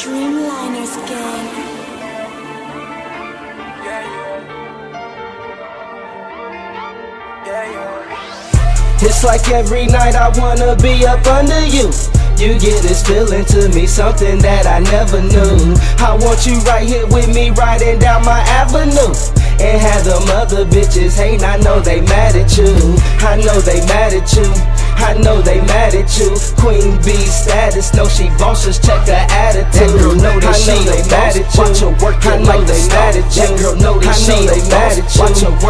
Dreamliners Gang. It's like every night I wanna be up under you. You get this feeling to me, something that I never knew. I want you right here with me, riding down my avenue. And have them other bitches hate, I know they mad at you. I know they mad at you. I know they mad at you. Queen bee status, know she boss, just check her attitude. That girl know that I she know they mad at you. Watch her work I know they mad at you. That girl know that I she they mad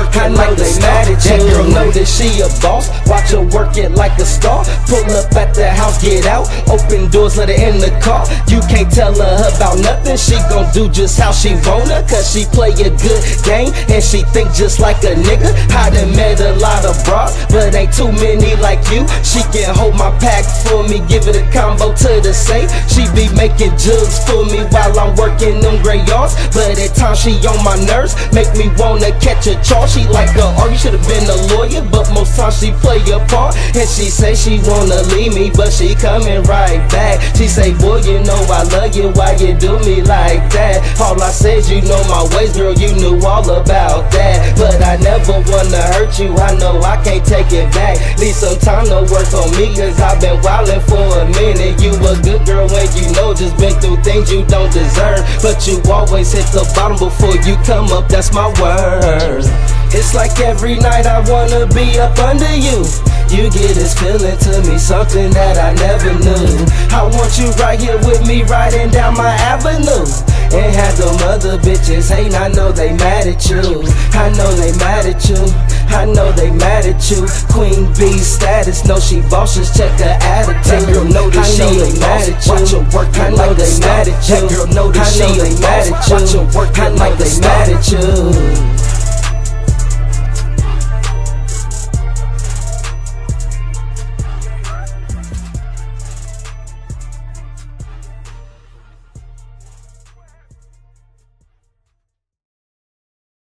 work it like a they star. That girl know that she a boss. Watch her work it like a star. Pull up at the house, get out. Open doors, let her in the car. You can't tell her about nothing. She gon' do just how she wanna. Cause she play a good game and she think just like a nigga. I done met a lot of bras, but ain't too many like you. She can hold my pack for me, give it a combo to the safe. She be making jugs for me while I'm working them gray yards. But at times she on my nerves, make me wanna catch a charge. She like a you should've been a lawyer, but most times she play a part. And she say she wanna leave me, but she coming right back. She say, boy, you know I love you, why you do me like that? All I said, you know my ways, girl, you knew all about that. But I never wanna hurt you, I know I can't take it back. Need some time to work on me, cause I've been wildin' for a minute. You a good girl when you know just things you don't deserve. But you always hit the bottom before you come up, that's my word. It's like every night I wanna be up under you. You get this feeling to me, something that I never knew. I want you right here with me, riding down my avenue. And have them other bitches hate, I know they mad at you. I know they mad at you. I know they mad at you. Queen bee status, know she boss, just check her attitude. That girl know that she know a they mad at you. Watch her work I know they mad at you. That girl know that she know a they mad at you. Watch her work I know they mad at you.